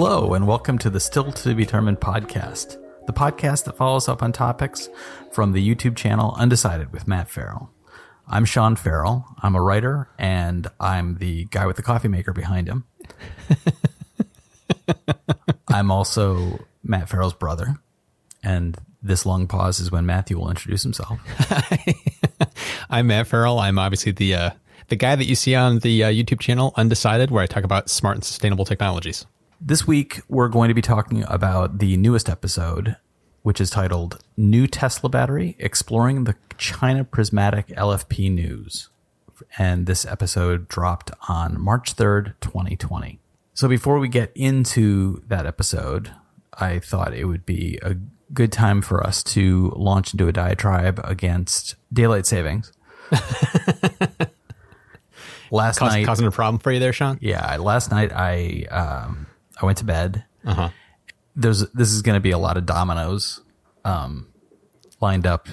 Hello, and welcome to the Still to Be Determined podcast, the podcast that follows up on topics from the YouTube channel Undecided with Matt Farrell. I'm Sean Farrell. I'm a writer, and I'm the guy with the coffee maker behind him. I'm also Matt Farrell's brother, and this long pause is when Matthew will introduce himself. I'm Matt Farrell. I'm obviously the uh, the guy that you see on the uh, YouTube channel Undecided, where I talk about smart and sustainable technologies. This week, we're going to be talking about the newest episode, which is titled New Tesla Battery Exploring the China Prismatic LFP News. And this episode dropped on March 3rd, 2020. So before we get into that episode, I thought it would be a good time for us to launch into a diatribe against daylight savings. last Caus- night, causing a problem for you there, Sean? yeah, last night I um, I went to bed. Uh-huh. There's this is going to be a lot of dominoes um, lined up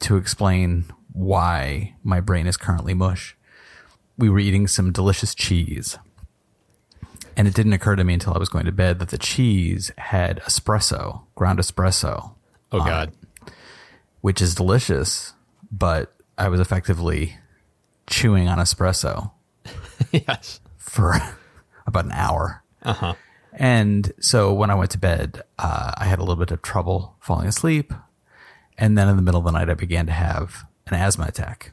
to explain why my brain is currently mush. We were eating some delicious cheese. And it didn't occur to me until I was going to bed that the cheese had espresso, ground espresso, Oh God. which is delicious, but I was effectively chewing on espresso yes. for about an hour. Uh huh. And so when I went to bed, uh, I had a little bit of trouble falling asleep. And then in the middle of the night, I began to have an asthma attack.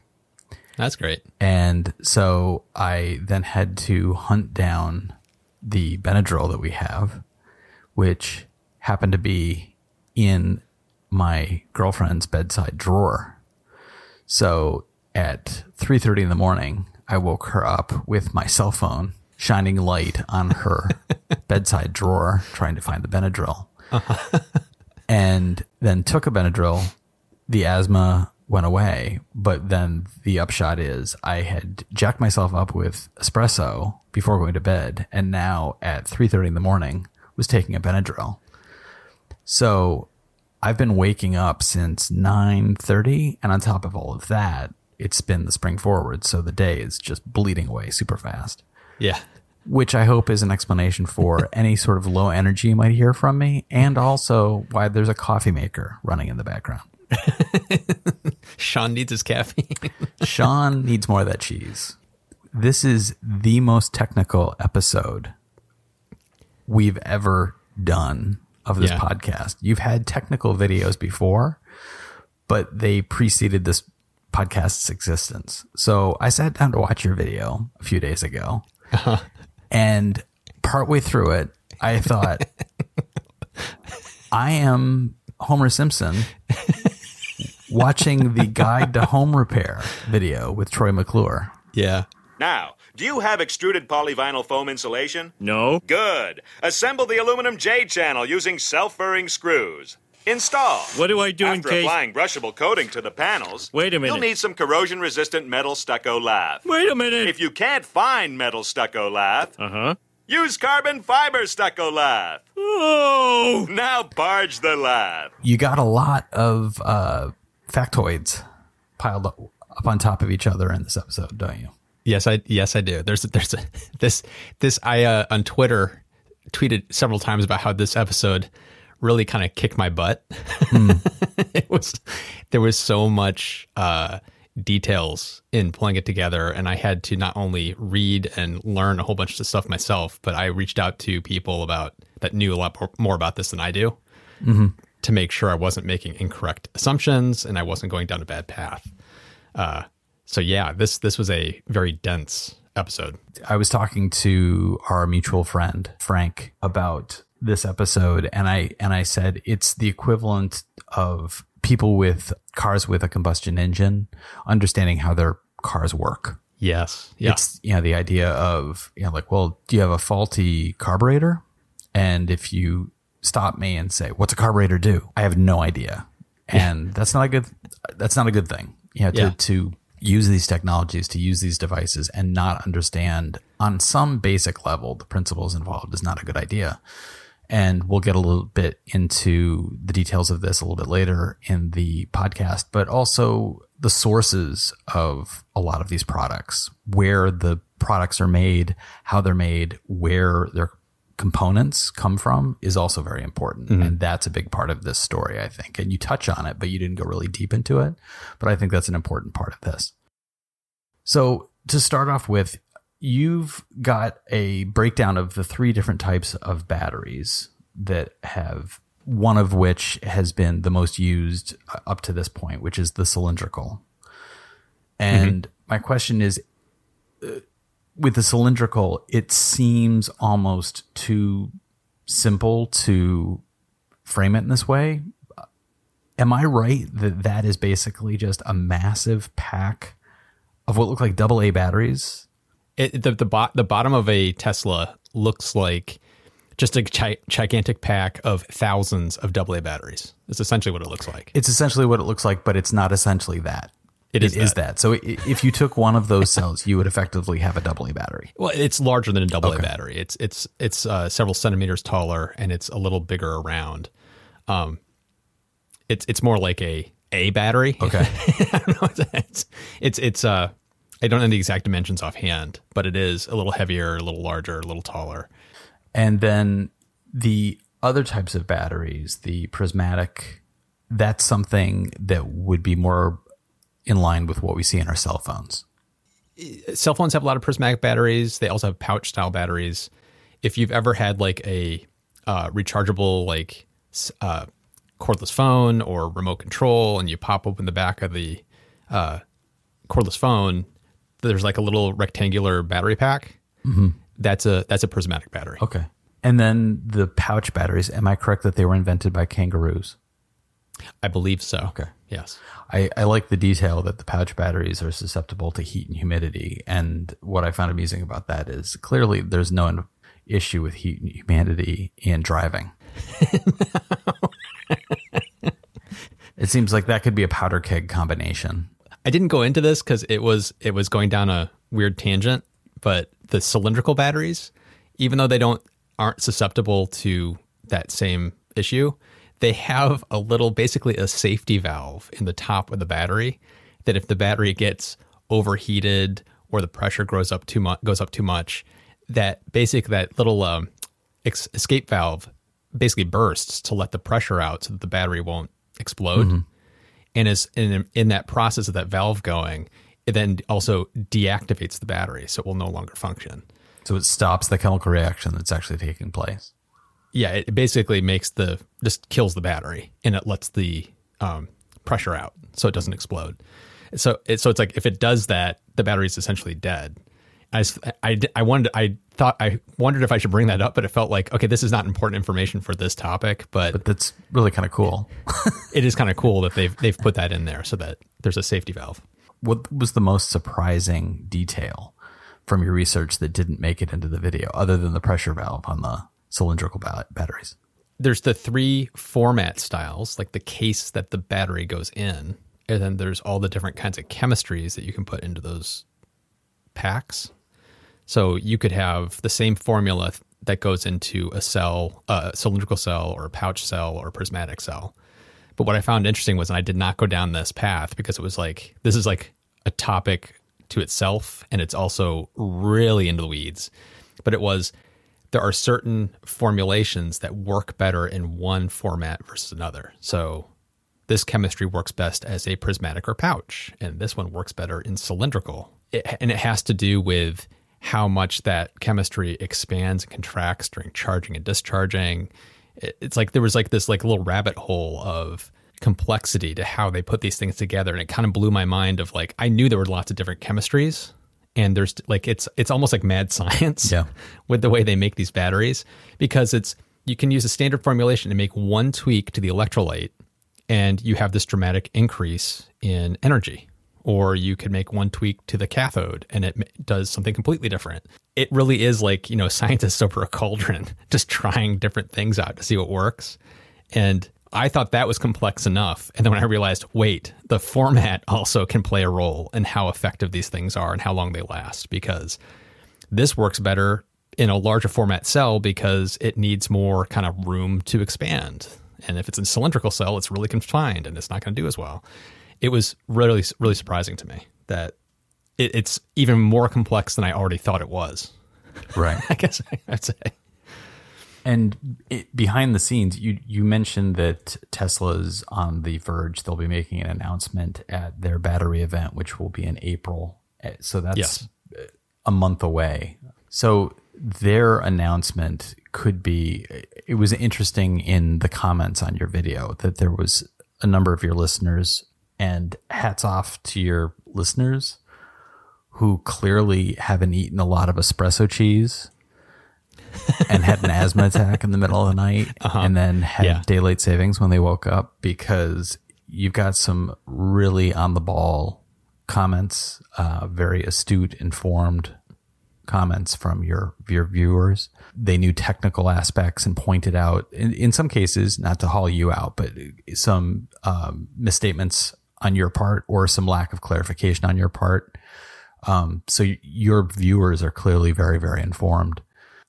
That's great. And so I then had to hunt down the Benadryl that we have, which happened to be in my girlfriend's bedside drawer. So at 3:30 in the morning, I woke her up with my cell phone shining light on her bedside drawer trying to find the Benadryl. Uh-huh. and then took a Benadryl. The asthma went away, but then the upshot is I had jacked myself up with espresso before going to bed, and now at 3:30 in the morning was taking a Benadryl. So I've been waking up since 9:30, and on top of all of that, it's been the spring forward, so the day is just bleeding away super fast Yeah. Which I hope is an explanation for any sort of low energy you might hear from me, and also why there's a coffee maker running in the background. Sean needs his caffeine. Sean needs more of that cheese. This is the most technical episode we've ever done of this Yeah. podcast. You've had technical videos before, but they preceded this podcast's existence. So I sat down to watch your video a few days ago, uh-huh. And partway through it, I thought, I am Homer Simpson watching the guide to home repair video with Troy McClure. yeah. Now, do you have extruded polyvinyl foam insulation? No. Good. Assemble the aluminum J channel using self-furring screws. Install. What do I do in After case? applying brushable coating to the panels, Wait a minute. You'll need some corrosion-resistant metal stucco lath. Wait a minute. If you can't find metal stucco lath, uh huh. use carbon fiber stucco lath. Oh. Now barge the lath. You got a lot of uh, factoids piled up, up on top of each other in this episode, don't you? Yes, I yes I do. There's there's a, this this I uh, on Twitter tweeted several times about how this episode really kind of kicked my butt. it was there was so much uh, details in pulling it together, and I had to not only read and learn a whole bunch of stuff myself, but I reached out to people about that knew a lot more- about this than I do to make sure I wasn't making incorrect assumptions and I wasn't going down a bad path. Uh, so yeah, this this was a very dense episode. I was talking to our mutual friend Frank about this episode, and I and I said it's the equivalent of people with cars with a combustion engine understanding how their cars work. Yes. Yeah. It's you know the idea of you know like, well, do you have a faulty carburetor? And if you stop me and say, "What's a carburetor do?" I have no idea, and that's not a good. That's not a good thing. You know, to Yeah. to use these technologies, to use these devices, and not understand on some basic level the principles involved is not a good idea. And we'll get a little bit into the details of this a little bit later in the podcast, but also the sources of a lot of these products, where the products are made, how they're made, where they're components come from is also very important. Mm-hmm. And that's a big part of this story, I think. And you touch on it, but you didn't go really deep into it. But I think that's an important part of this. So to start off with, you've got a breakdown of the three different types of batteries that have one of which has been the most used up to this point, which is the cylindrical. And my question is uh, with the cylindrical, it seems almost too simple to frame it in this way. Am I right that that is basically just a massive pack of what look like double A batteries? It, the the, bo- the bottom of a Tesla looks like just a gi- gigantic pack of thousands of AA batteries. It's essentially what it looks like. It's essentially what it looks like, but it's not essentially that. It is that. that. So if you took one of those cells, you would effectively have a double A battery. Well, it's larger than a AA battery. It's it's it's uh, several centimeters taller and it's a little bigger around. Um, it's it's more like a A battery. Okay. I don't know. It's it's it's uh, I don't know the exact dimensions offhand, but it is a little heavier, a little larger, a little taller. And then the other types of batteries, the prismatic, that's something that would be more in line with what we see in our cell phones. cell phones have a lot of prismatic batteries. They also have pouch style batteries. If you've ever had like a uh, rechargeable like uh, cordless phone or remote control, and you pop open the back of the uh, cordless phone, there's like a little rectangular battery pack. Mm-hmm. That's a that's a prismatic battery. Okay. And then the pouch batteries, am I correct that they were invented by kangaroos? I believe so. Okay. Yes. I, I like the detail that the pouch batteries are susceptible to heat and humidity. And what I found amusing about that is clearly there's no issue with heat and humidity in driving. it seems like that could be a powder keg combination. I didn't go into this because it was it was going down a weird tangent, but the cylindrical batteries, even though they don't aren't susceptible to that same issue, they have a little basically a safety valve in the top of the battery that if the battery gets overheated or the pressure grows up too much goes up too much, that basic that little um, ex- escape valve basically bursts to let the pressure out so that the battery won't explode and is in in that process of that valve going, it then also deactivates the battery, so it will no longer function. So it stops the chemical reaction that's actually taking place. Yeah, it basically makes the just kills the battery and it lets the um, pressure out, so it doesn't explode. So it, so it's like if it does that, the battery is essentially dead. I, I, I wanted I thought I wondered if I should bring that up, but it felt like okay, this is not important information for this topic, but, But that's really kind of cool. it is kind of cool that they've they've put that in there so that there's a safety valve. what was the most surprising detail from your research that didn't make it into the video other than the pressure valve on the cylindrical ba- batteries? there's the three format styles, like the case that the battery goes in, and then there's all the different kinds of chemistries that you can put into those packs. So you could have the same formula that goes into a cell, a cylindrical cell, or a pouch cell, or a prismatic cell. But what I found interesting was, and I did not go down this path because it was like this is like a topic to itself, and it's also really into the weeds. But it was there are certain formulations that work better in one format versus another. So this chemistry works best as a prismatic or pouch, and this one works better in cylindrical. It, and it has to do with how much that chemistry expands and contracts during charging and discharging. It's like there was like this like little rabbit hole of complexity to how they put these things together, and it kind of blew my mind. Of like I knew there were lots of different chemistries, and there's like it's it's almost like mad science Yeah. with the way they make these batteries because it's you can use a standard formulation to make one tweak to the electrolyte and you have this dramatic increase in energy or you could make one tweak to the cathode and it does something completely different it really is like you know scientists over a cauldron just trying different things out to see what works and i thought that was complex enough and then when i realized wait the format also can play a role in how effective these things are and how long they last because this works better in a larger format cell because it needs more kind of room to expand. And if it's a cylindrical cell, it's really confined and it's not going to do as well. It was really, really surprising to me that it, it's even more complex than I already thought it was. Right. I guess I'd say. And it, behind the scenes, you you mentioned that Tesla's on the verge. They'll be making an announcement at their battery event, which will be in April. Eh, So that's Yes. a month away. So their announcement could be. It was interesting in the comments on your video that there was a number of your listeners, and hats off to your listeners who clearly haven't eaten a lot of espresso cheese and had an asthma attack in the middle of the night and then had Yeah. daylight savings when they woke up because you've got some really on the ball comments, uh, very astute, informed comments from your your viewers. They knew technical aspects and pointed out, in, in some cases, not to haul you out, but some um, misstatements on your part or some lack of clarification on your part. Um, so your viewers are clearly very, very informed.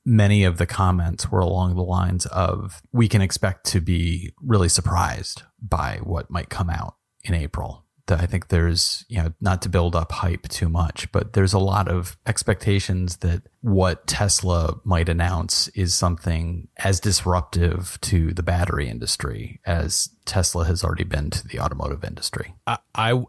Many of the comments were along the lines of, we can expect to be really surprised by what might come out in April. I think there's, you know, not to build up hype too much, but there's a lot of expectations that what Tesla might announce is something as disruptive to the battery industry as Tesla has already been to the automotive industry. I, I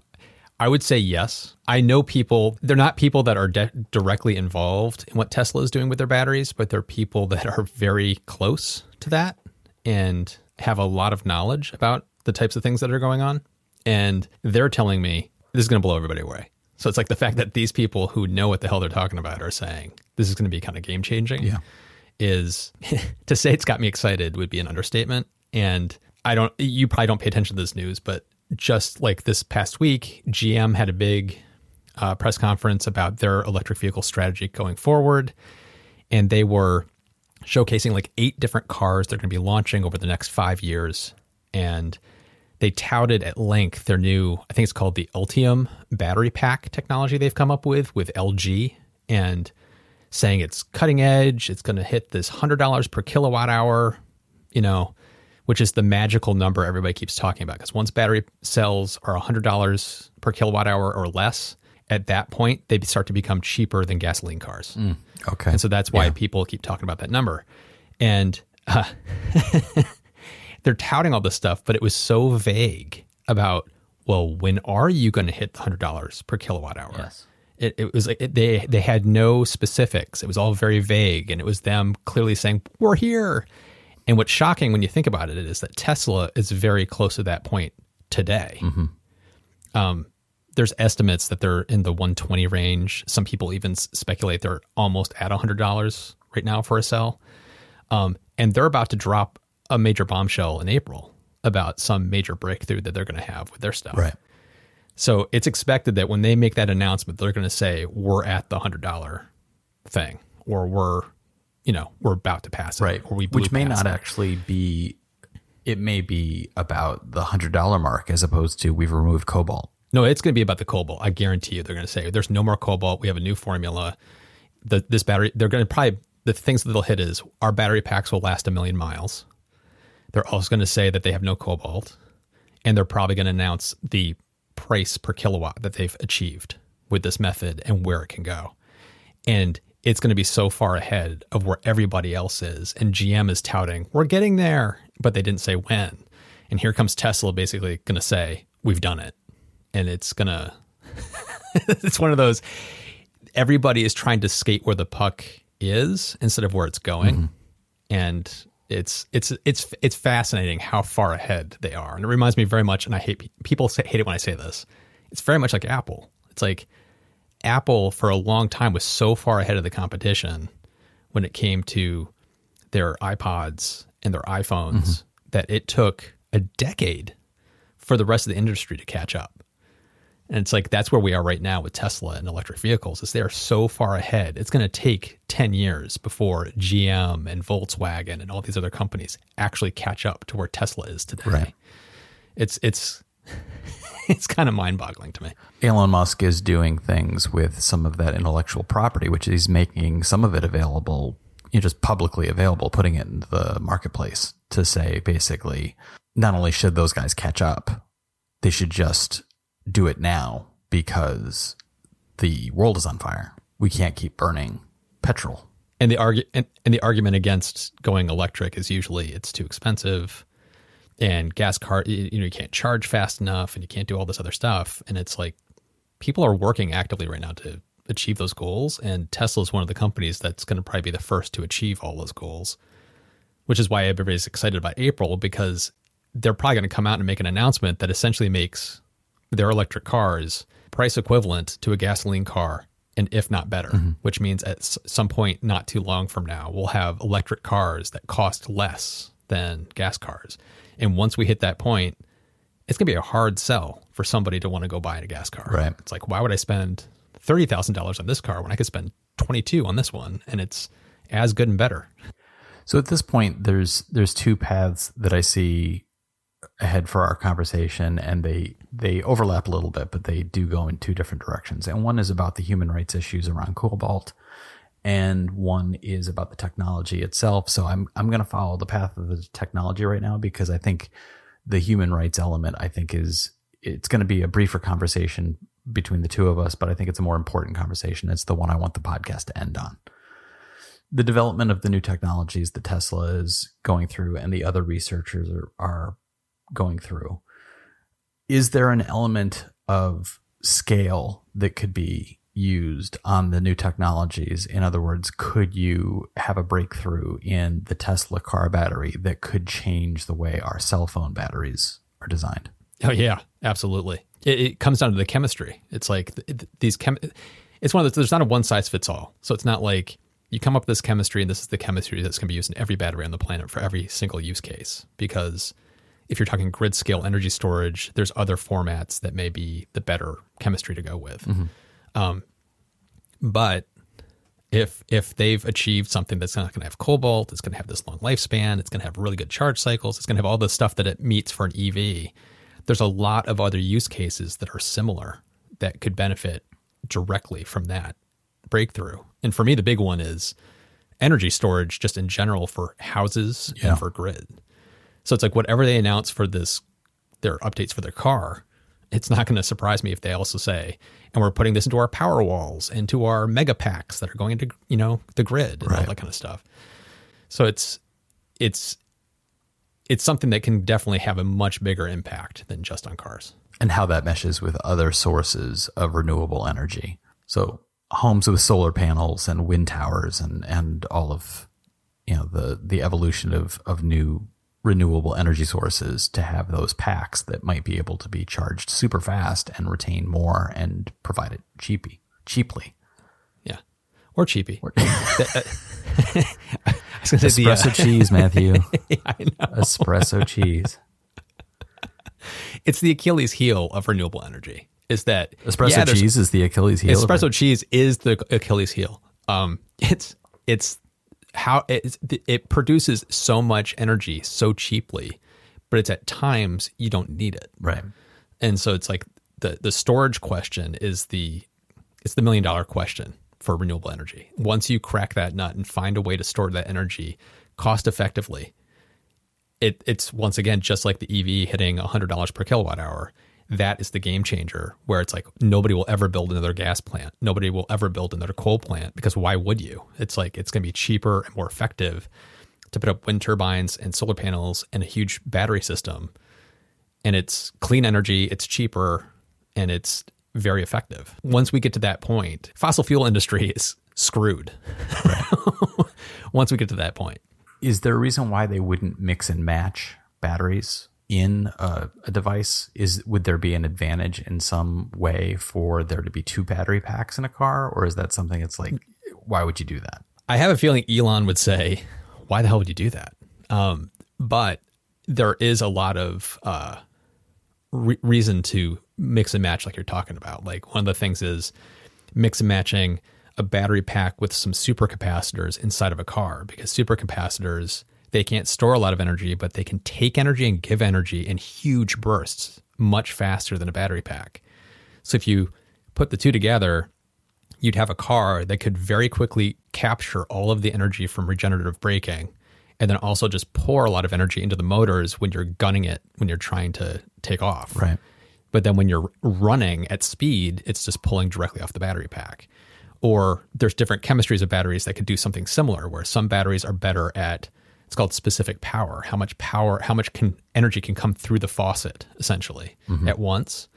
I would say yes. I know people. They're not people that are de- directly involved in what Tesla is doing with their batteries, but they're people that are very close to that and have a lot of knowledge about the types of things that are going on. And they're telling me this is going to blow everybody away. So it's like the fact that these people who know what the hell they're talking about are saying this is going to be kind of game changing. Yeah. Is to say it's got me excited would be an understatement. And I don't, you probably don't pay attention to this news, but just like this past week, GM had a big uh, press conference about their electric vehicle strategy going forward. And they were showcasing like eight different cars they're going to be launching over the next five years. And they touted at length their new, I think it's called the Ultium battery pack technology they've come up with with LG and saying it's cutting edge. It's going to hit this $100 per kilowatt hour, you know, which is the magical number everybody keeps talking about. Because once battery cells are $100 per kilowatt hour or less, at that point, they start to become cheaper than gasoline cars. Okay. And so that's why people keep talking about that number. And uh, they're touting all this stuff, but it was so vague about, well, when are you going to hit the $100 per kilowatt hour? Yes. It, it was like it, they they had no specifics. It was all very vague, and it was them clearly saying we're here. And what's shocking when you think about it is that Tesla is very close to that point today. Um, there's estimates that they're in the 120 range. Some people even speculate they're almost at $100 right now for a cell. Um, and they're about to drop a major bombshell in April about some major breakthrough that they're going to have with their stuff. Right. So it's expected that when they make that announcement, they're going to say we're at the hundred dollar thing, or we're, you know, we're about to pass it, Right. Or we Which may not it. actually be, it may be about the $100 mark as opposed to we've removed cobalt. No, it's going to be about the cobalt. I guarantee you, they're going to say there's no more cobalt. We have a new formula. The this battery, they're going to probably the things that they'll hit is our battery packs will last a million miles. They're also going to say that they have no cobalt, and they're probably going to announce the price per kilowatt that they've achieved with this method and where it can go. And it's going to be so far ahead of where everybody else is. And GM is touting, we're getting there, but they didn't say when. And here comes Tesla basically going to say, we've done it. And it's going to, it's one of those, everybody is trying to skate where the puck is instead of where it's going. Mm-hmm. And it's it's it's it's fascinating how far ahead they are, and it reminds me very much. And I hate people say, hate it when I say this. It's very much like Apple. It's like Apple for a long time was so far ahead of the competition when it came to their iPods and their iPhones mm-hmm. that it took a decade for the rest of the industry to catch up. And it's like that's where we are right now with Tesla and electric vehicles is they are so far ahead. It's going to take 10 years before GM and Volkswagen and all these other companies actually catch up to where Tesla is today. Right. It's it's it's kind of mind-boggling to me. Elon Musk is doing things with some of that intellectual property, which he's making some of it available, you know, just publicly available, putting it in the marketplace to say basically, not only should those guys catch up, they should just do it now because the world is on fire. We can't keep burning petrol. And the argu- and, and the argument against going electric is usually it's too expensive and gas car you, you know you can't charge fast enough and you can't do all this other stuff. And it's like people are working actively right now to achieve those goals. And Tesla is one of the companies that's going to probably be the first to achieve all those goals which is why everybody's excited about April because they're probably going to come out and make an announcement that essentially makes their electric cars price equivalent to a gasoline car and if not better, mm-hmm. which means at some point not too long from now, we'll have electric cars that cost less than gas cars. And once we hit that point, it's going to be a hard sell for somebody to want to go buy a gas car. Right. It's like, why would I spend $30,000 on this car when I could spend 22 on this one and it's as good and better? So at this point there's there's two paths that I see ahead for our conversation and they they overlap a little bit but they do go in two different directions. And one is about the human rights issues around cobalt and one is about the technology itself. So i'm i'm going to follow the path of the technology right now because i think the human rights element i think is it's going to be a briefer conversation between the two of us but i think it's a more important conversation. It's the one i want the podcast to end on. The development of the new technologies that tesla is going through and the other researchers are, are going through, is there an element of scale that could be used on the new technologies? In other words, could you have a breakthrough in the Tesla car battery that could change the way our cell phone batteries are designed? Oh yeah, absolutely. It, it comes down to the chemistry. It's like these chem. It's one of those. There's not a one size fits all. So it's not like you come up with this chemistry and this is the chemistry that's going to be used in every battery on the planet for every single use case because if you're talking grid scale energy storage, there's other formats that may be the better chemistry to go with. Mm-hmm. Um, but if if they've achieved something that's not going to have cobalt, it's going to have this long lifespan, it's going to have really good charge cycles, it's going to have all the stuff that it meets for an EV. There's a lot of other use cases that are similar that could benefit directly from that breakthrough. And for me, the big one is energy storage, just in general for houses yeah. and for grid. So it's like whatever they announce for this, their updates for their car, it's not going to surprise me if they also say, and we're putting this into our power walls, into our mega packs that are going into you know the grid and right. all that kind of stuff. So it's it's it's something that can definitely have a much bigger impact than just on cars. And how that meshes with other sources of renewable energy. So homes with solar panels and wind towers and and all of you know the the evolution of of new renewable energy sources to have those packs that might be able to be charged super fast and retain more and provide it cheapy, cheaply. Yeah. Or cheapy. Or, Espresso the, uh, cheese, Matthew. yeah, I know. Espresso cheese. It's the Achilles heel of renewable energy. Is that espresso yeah, cheese is the Achilles heel? Espresso cheese is the Achilles heel. Um, it's it's how it, it produces so much energy so cheaply, but it's at times you don't need it. Right. And so it's like the the storage question is the it's the million dollar question for renewable energy. Once you crack that nut and find a way to store that energy cost effectively, it it's once again just like the EV hitting $100 per kilowatt hour that is the game changer where it's like nobody will ever build another gas plant. Nobody will ever build another coal plant because why would you? It's like it's going to be cheaper and more effective to put up wind turbines and solar panels and a huge battery system. And it's clean energy, it's cheaper, and it's very effective. Once we get to that point, fossil fuel industry is screwed. Right. Once we get to that point. Is there a reason why they wouldn't mix and match batteries in a, a, device is would there be an advantage in some way for there to be two battery packs in a car? Or is that something that's like why would you do that? I have a feeling elon would say why the hell would you do that? Um, but there is a lot of uh, re- reason to mix and match like you're talking about. Like one of the things is mix and matching a battery pack with some supercapacitors inside of a car because supercapacitors they can't store a lot of energy, but they can take energy and give energy in huge bursts much faster than a battery pack. So if you put the two together, you'd have a car that could very quickly capture all of the energy from regenerative braking and then also just pour a lot of energy into the motors when you're gunning it when you're trying to take off. Right. But then when you're running at speed, it's just pulling directly off the battery pack. or there's different chemistries of batteries that could do something similar where some batteries are better at it's called specific power how much power how much can, energy can come through the faucet essentially mm-hmm. at once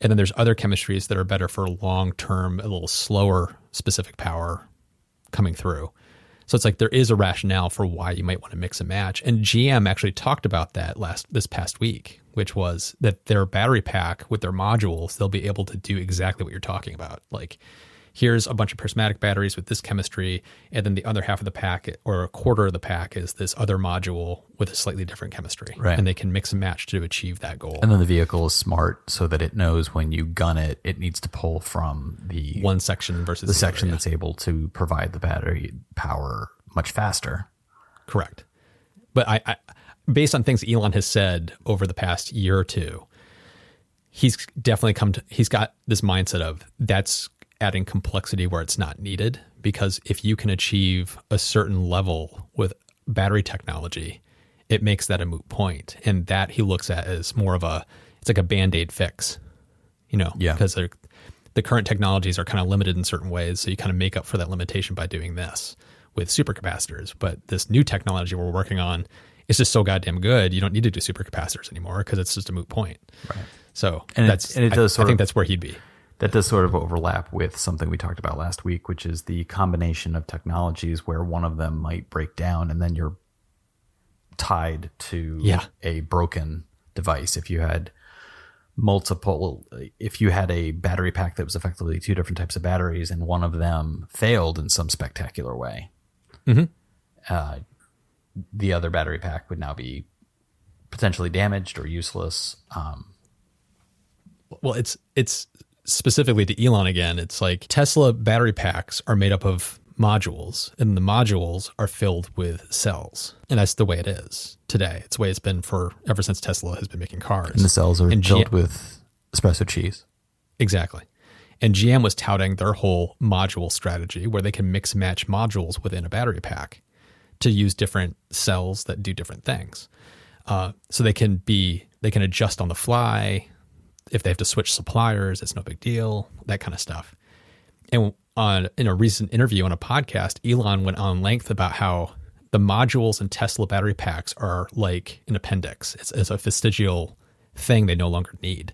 and then there's other chemistries that are better for long term a little slower specific power coming through so it's like there is a rationale for why you might want to mix and match. And GM actually talked about that last this past week, which was that their battery pack with their modules, they'll be able to do exactly what you're talking about. Like here's a bunch of prismatic batteries with this chemistry, and then the other half of the pack or a quarter of the pack is this other module with a slightly different chemistry. Right. And they can mix and match to achieve that goal. And then the vehicle is smart so that it knows when you gun it, it needs to pull from the One section versus the section other, that's able to provide the battery power much faster. Correct. But I, I, based on things Elon has said over the past year or two, he's definitely come to, he's got this mindset of that's adding complexity where it's not needed. Because if you can achieve a certain level with battery technology, it makes that a moot point. And that he looks at as more of a, it's like a band aid fix, you know, Yeah. because the current technologies are kind of limited in certain ways. So you kind of make up for that limitation by doing this with supercapacitors. But this new technology we're working on is just so goddamn good. You don't need to do supercapacitors anymore because it's just a moot point. Right. So And it- that's, and it I- does I, sort think of- that's where he'd be. That does sort of overlap with something we talked about last week, which is the combination of technologies where one of them might break down and then you're tied to Yeah. a broken device. If you had multiple, if you had a battery pack that was effectively two different types of batteries and one of them failed in some spectacular way, uh, the other battery pack would now be potentially damaged or useless. Um, Well, it's it's specifically to Elon again. It's like Tesla battery packs are made up of modules, and the modules are filled with cells, and that's the way it is today. It's the way it's been for ever since Tesla has been making cars. and the cells are And filled G- with espresso cheese. Exactly. And GM was touting their whole module strategy where they can mix match modules within a battery pack to use different cells that do different things. Uh, so they can be they can adjust on the fly. If they have to switch suppliers, it's no big deal. That kind of stuff. And on in a recent interview on a podcast, Elon went on length about how the modules in Tesla battery packs are like an appendix. It's, it's a vestigial thing they no longer need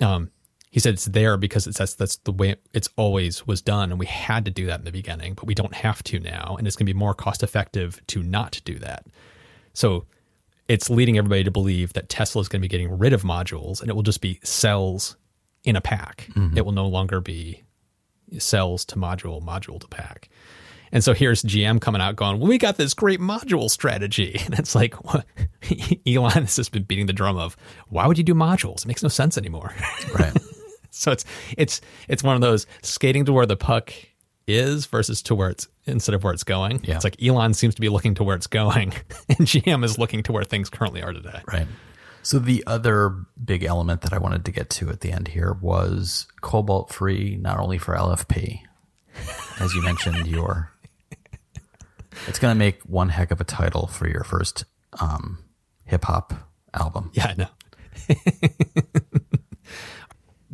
um, he said it's there because it's that's that's the way it's always was done, and we had to do that in the beginning, but we don't have to now, and it's going to be more cost effective to not do that. So it's leading everybody to believe that Tesla is going to be getting rid of modules, and it will just be cells in a pack. Mm-hmm. It will no longer be cells to module, module to pack. And so here's GM coming out going, well, we got this great module strategy. And it's like, what? Elon has just been beating the drum of, why would you do modules? It makes no sense anymore. Right. so it's, it's, it's one of those skating to where the puck is versus to where it's instead of where it's going. Yeah. It's like Elon seems to be looking to where it's going and GM is looking to where things currently are today. Right. So the other big element that I wanted to get to at the end here was cobalt free, not only for LFP, as you mentioned, your. It's going to make one heck of a title for your first um, hip hop album. Yeah, I know.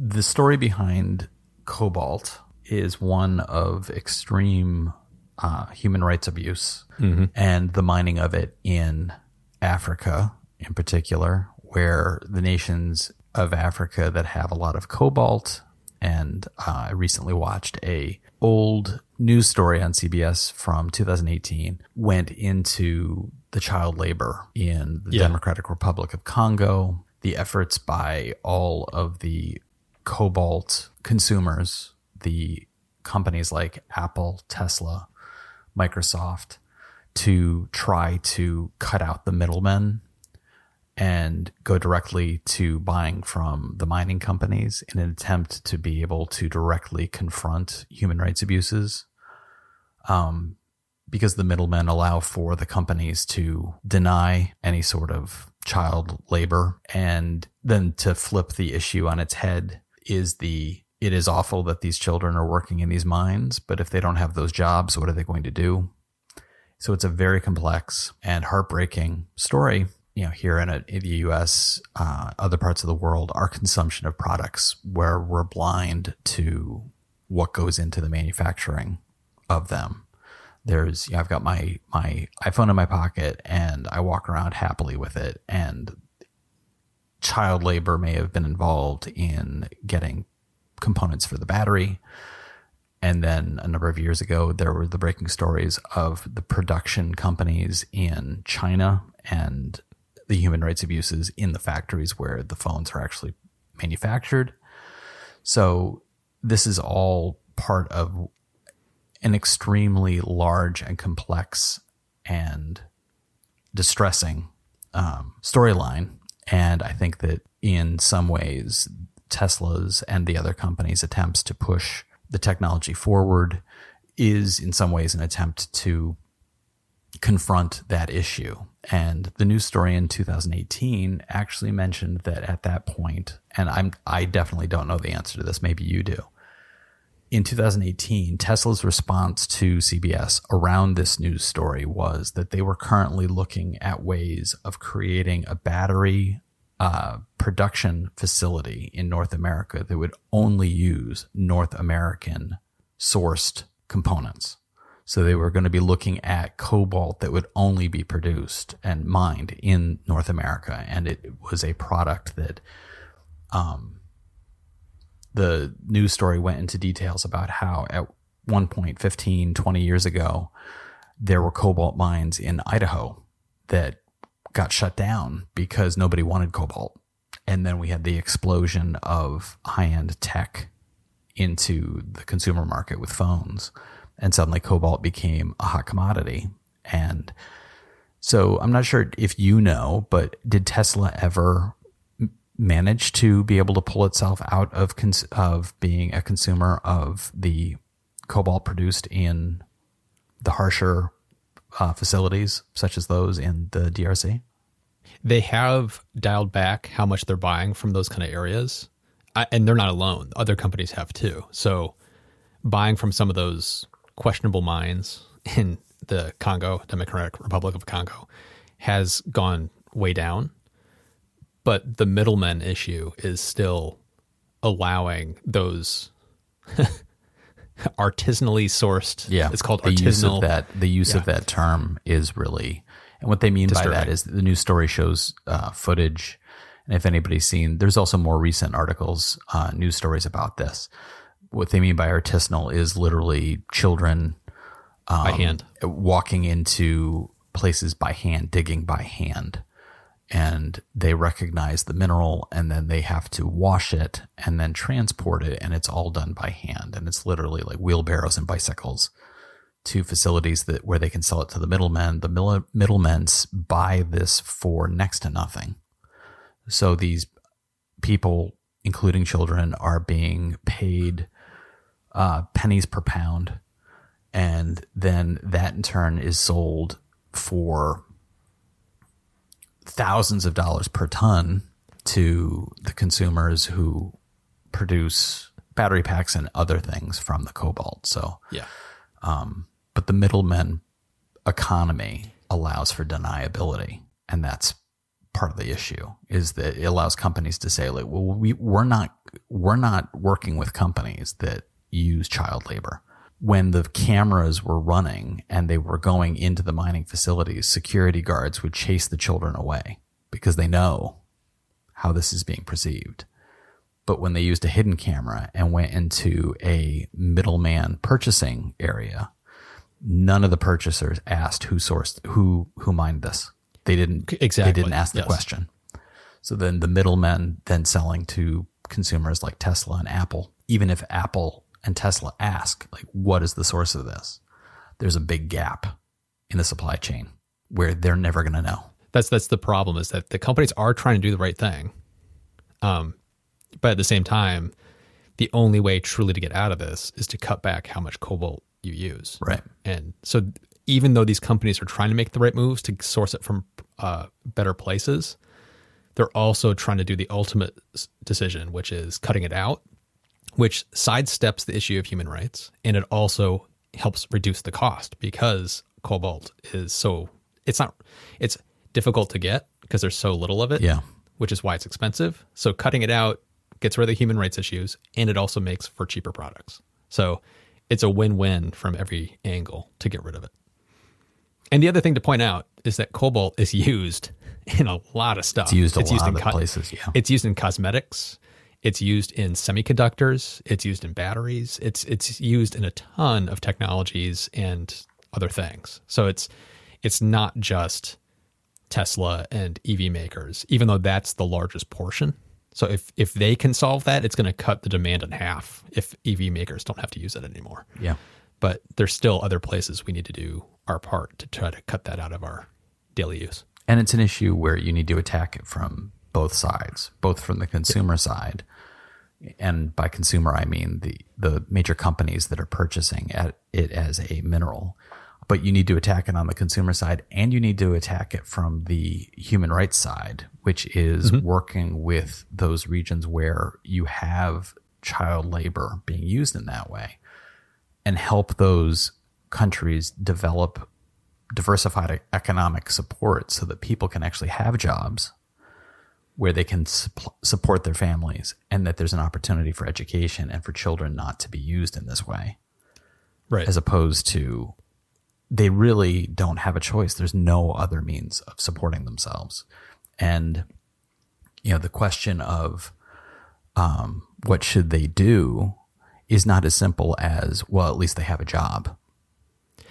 The story behind cobalt is one of extreme uh, human rights abuse and the mining of it in Africa, in particular, where the nations of Africa that have a lot of cobalt. And uh, I recently watched a old news story on CBS from 2018 went into the child labor in the Yeah. Democratic Republic of Congo, the efforts by all of the cobalt consumers, the companies like Apple, Tesla, Microsoft, to try to cut out the middlemen and go directly to buying from the mining companies in an attempt to be able to directly confront human rights abuses. Um, because the middlemen allow for the companies to deny any sort of child labor and then to flip the issue on its head is the it is awful that these children are working in these mines but if they don't have those jobs what are they going to do so it's a very complex and heartbreaking story you know here in, a, in the us uh, other parts of the world our consumption of products where we're blind to what goes into the manufacturing of them. There's, you know, I've got my my iPhone in my pocket, and I walk around happily with it, and child labor may have been involved in getting components for the battery. And then a number of years ago, there were the breaking stories of the production companies in China and the human rights abuses in the factories where the phones are actually manufactured. So this is all part of an extremely large and complex and distressing um, storyline. And I think that in some ways, Tesla's and the other companies' attempts to push the technology forward is in some ways an attempt to confront that issue. And the news story in 2018 actually mentioned that at that point, and I'm I definitely don't know the answer to this, maybe you do. In 2018, Tesla's response to CBS around this news story was that they were currently looking at ways of creating a battery uh, production facility in North America that would only use North American sourced components. So they were going to be looking at cobalt that would only be produced and mined in North America. And it was a product that um, the news story went into details about how at one point 15, 20 years ago, there were cobalt mines in Idaho that got shut down because nobody wanted cobalt. And then we had the explosion of high end tech into the consumer market with phones. And suddenly cobalt became a hot commodity. And so I'm not sure if you know, but did Tesla ever manage to be able to pull itself out of cons- of being a consumer of the cobalt produced in the harsher uh, facilities such as those in the DRC? They have dialed back how much they're buying from those kind of areas, I, and they're not alone. Other companies have too. So, buying from some of those questionable mines in the Congo, Democratic Republic of Congo, has gone way down. But the middleman issue is still allowing those artisanally sourced. Yeah, it's called the artisanal. use of that. The use Yeah. of that term is really, and what they mean by that is the news story shows uh, footage, and if anybody's seen, there's also more recent articles, uh, news stories about this. What they mean by artisanal is literally children um, by hand. walking into places by hand, digging by hand. And they recognize the mineral and then they have to wash it and then transport it. And it's all done by hand. And it's literally like wheelbarrows and bicycles to facilities that where they can sell it to the middlemen. The middle- middlemen buy this for next to nothing. So these people, including children, are being paid uh, pennies per pound and then that in turn is sold for thousands of dollars per ton to the consumers who produce battery packs and other things from the cobalt. So, Yeah. Um, but the middleman economy allows for deniability, and that's part of the issue. Is that it allows companies to say, like, well, we we're not we're not working with companies that use child labor. When the cameras were running and they were going into the mining facilities, security guards would chase the children away because they know how this is being perceived. But when they used a hidden camera and went into a middleman purchasing area, none of the purchasers asked who sourced who who mined this. They didn't Exactly, They didn't ask the yes. question. So then the middlemen then selling to consumers like Tesla and Apple, even if Apple and Tesla ask like what is the source of this, there's a big gap in the supply chain where they're never going to know. That's that's the problem is that the companies are trying to do the right thing, um, but at the same time, the only way truly to get out of this is to cut back how much cobalt you use. Right. And so, even though these companies are trying to make the right moves to source it from uh, better places, they're also trying to do the ultimate decision, which is cutting it out, which sidesteps the issue of human rights, and it also helps reduce the cost because cobalt is so it's not it's difficult to get because there's so little of it Yeah. which is why it's expensive. So cutting it out gets rid of the human rights issues and it also makes for cheaper products. So it's a win-win from every angle to get rid of it. And the other thing to point out is that cobalt is used in a lot of stuff. It's used a lot in of places, yeah. It's used in cosmetics. It's used in semiconductors. It's used in batteries. It's it's used in a ton of technologies and other things. So it's it's not just Tesla and EV makers, even though that's the largest portion. So if if they can solve that, it's going to cut the demand in half if EV makers don't have to use it anymore. Yeah. But there's still other places we need to do our part to try to cut that out of our daily use. And it's an issue where you need to attack it from both sides, both from the consumer side, and by consumer I mean the the major companies that are purchasing at it as a mineral. But you need to attack it on the consumer side, and you need to attack it from the human rights side, which is mm-hmm. working with those regions where you have child labor being used in that way, and help those countries develop diversified economic support so that people can actually have jobs where they can supp- support their families and that there's an opportunity for education and for children not to be used in this way. Right. as opposed to they really don't have a choice. There's no other means of supporting themselves. And you know the question of um, what should they do is not as simple as well at least they have a job.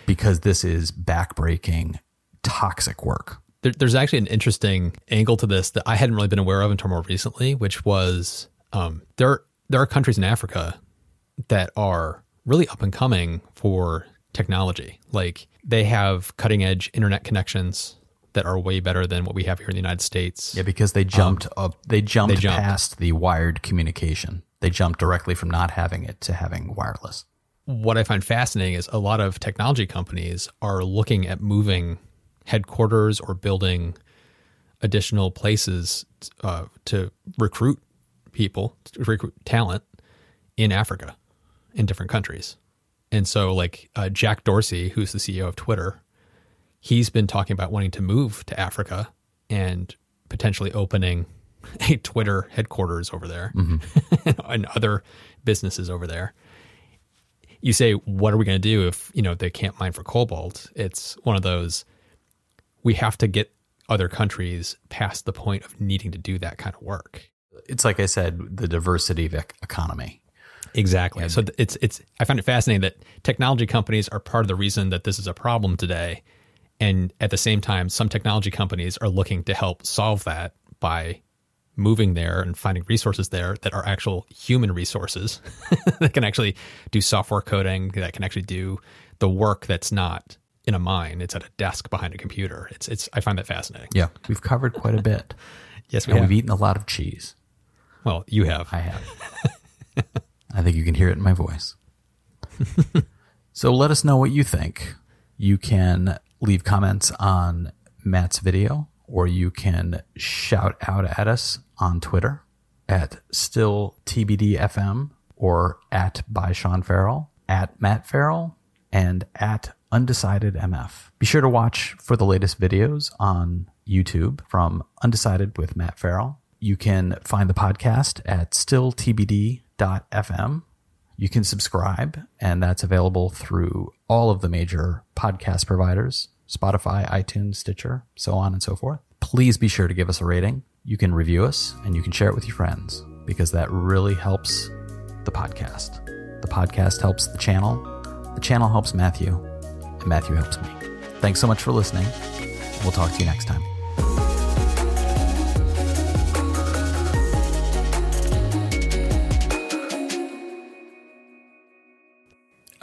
Because this is backbreaking toxic work there, there's actually an interesting angle to this that I hadn't really been aware of until more recently, which was um, there there are countries in Africa that are really up and coming for technology. Like they have cutting edge internet connections that are way better than what we have here in the United States. Yeah, because they jumped up. They jumped, they jumped. past the wired communication. They jumped directly from not having it to having wireless. What I find fascinating is a lot of technology companies are looking at moving headquarters or building additional places uh, to recruit people, to recruit talent in Africa, in different countries. And so, like uh, Jack Dorsey, who's the CEO of Twitter, he's been talking about wanting to move to Africa and potentially opening a Twitter headquarters over there and other businesses over there. You say, what are we going to do if you know they can't mine for cobalt? It's one of those. We have to get other countries past the point of needing to do that kind of work. It's like I said, the diversity of economy. Exactly. So it's it's I find it fascinating that technology companies are part of the reason that this is a problem today, and at the same time, some technology companies are looking to help solve that by moving there and finding resources there that are actual human resources that can actually do software coding that can actually do the work that's not in a mine it's at a desk behind a computer it's it's i find that fascinating Yeah, we've covered quite a bit, yes we and have we've eaten a lot of cheese. well you have I have. I think you can hear it in my voice. so let us know what you think. You can leave comments on Matt's video, or you can shout out at us on Twitter at still TBDFM or at by Sean Ferrell, at Matt Ferrell, and at Undecided MF. Be sure to watch for the latest videos on YouTube from Undecided with Matt Ferrell. You can find the podcast at stilltbd.fm. You can subscribe, and that's available through all of the major podcast providers Spotify, iTunes, Stitcher, so on and so forth. Please be sure to give us a rating. You can review us and you can share it with your friends because that really helps the podcast. The podcast helps the channel, the channel helps Matthew, and Matthew helps me. Thanks so much for listening. We'll talk to you next time.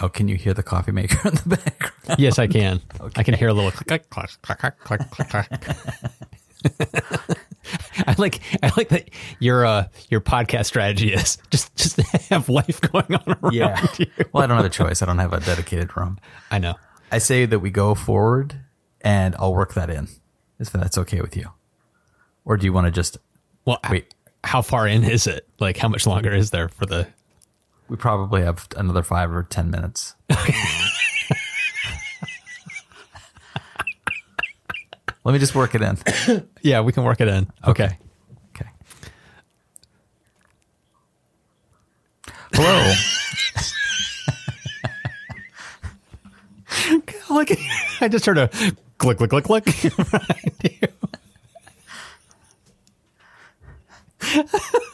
Oh, can you hear the coffee maker in the background? yes i can i can hear a little click click click click click click click I like I like that your uh your podcast strategy is just just have life going on around you. Well, I don't have a choice. I don't have a dedicated room. I know. I say that we go forward and I'll work that in if that's okay with you. Or do you want to just Well, Wait. How far in is it? Like, how much longer is there for the? we probably have another five or 10 minutes. Let me just work it in. Yeah, we can work it in. Okay. Okay. Hello. like I just heard a click, click, click, click.